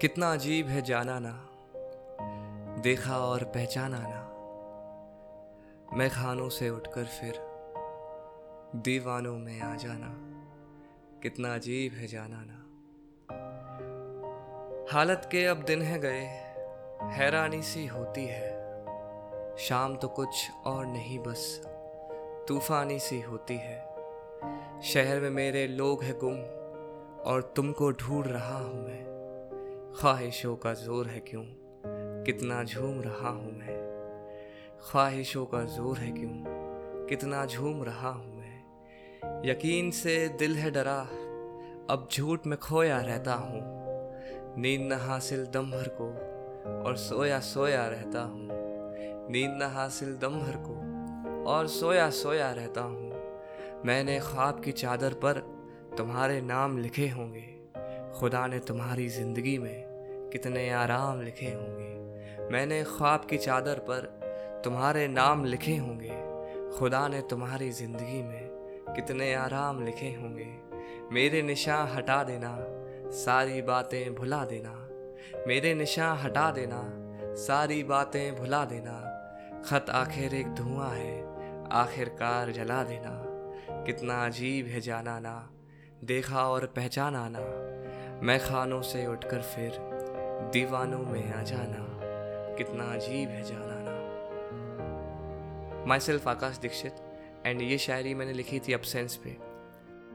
कितना अजीब है जाना ना, देखा और पहचाना ना। मैं खानों से उठकर फिर दीवानों में आ जाना, कितना अजीब है जाना ना। हालत के अब दिन है गए, हैरानी सी होती है। शाम तो कुछ और नहीं, बस तूफानी सी होती है। शहर में मेरे लोग हैं गुम, और तुमको ढूंढ रहा हूँ मैं। ख्वाहिशों का ज़ोर है क्यों? कितना झूम रहा हूँ मैं। ख्वाहिशों का ज़ोर है क्यों? कितना झूम रहा हूँ मैं। यकीन से दिल है डरा, अब झूठ में खोया रहता हूँ। नींद न हासिल दम भर को, और सोया सोया रहता हूँ। नींद न हासिल दम भर को, और सोया सोया रहता हूँ। मैंने ख्वाब की चादर पर तुम्हारे नाम लिखे होंगे। खुदा ने तुम्हारी ज़िंदगी में कितने आराम लिखे होंगे। मैंने ख्वाब की चादर पर तुम्हारे नाम लिखे होंगे। खुदा ने तुम्हारी ज़िंदगी में कितने आराम लिखे होंगे। मेरे निशान हटा देना, सारी बातें भुला देना। मेरे निशान हटा देना, सारी बातें भुला देना। खत आखिर एक धुआँ है, आखिरकार जला देना। कितना अजीब है जाना ना देखा और पहचाना ना मैं खानों से उठकर फिर दीवानों में आ जाना, कितना अजीब है जाना ना myself Akash Dixit and ये शायरी मैंने लिखी थी अपसेंस पे।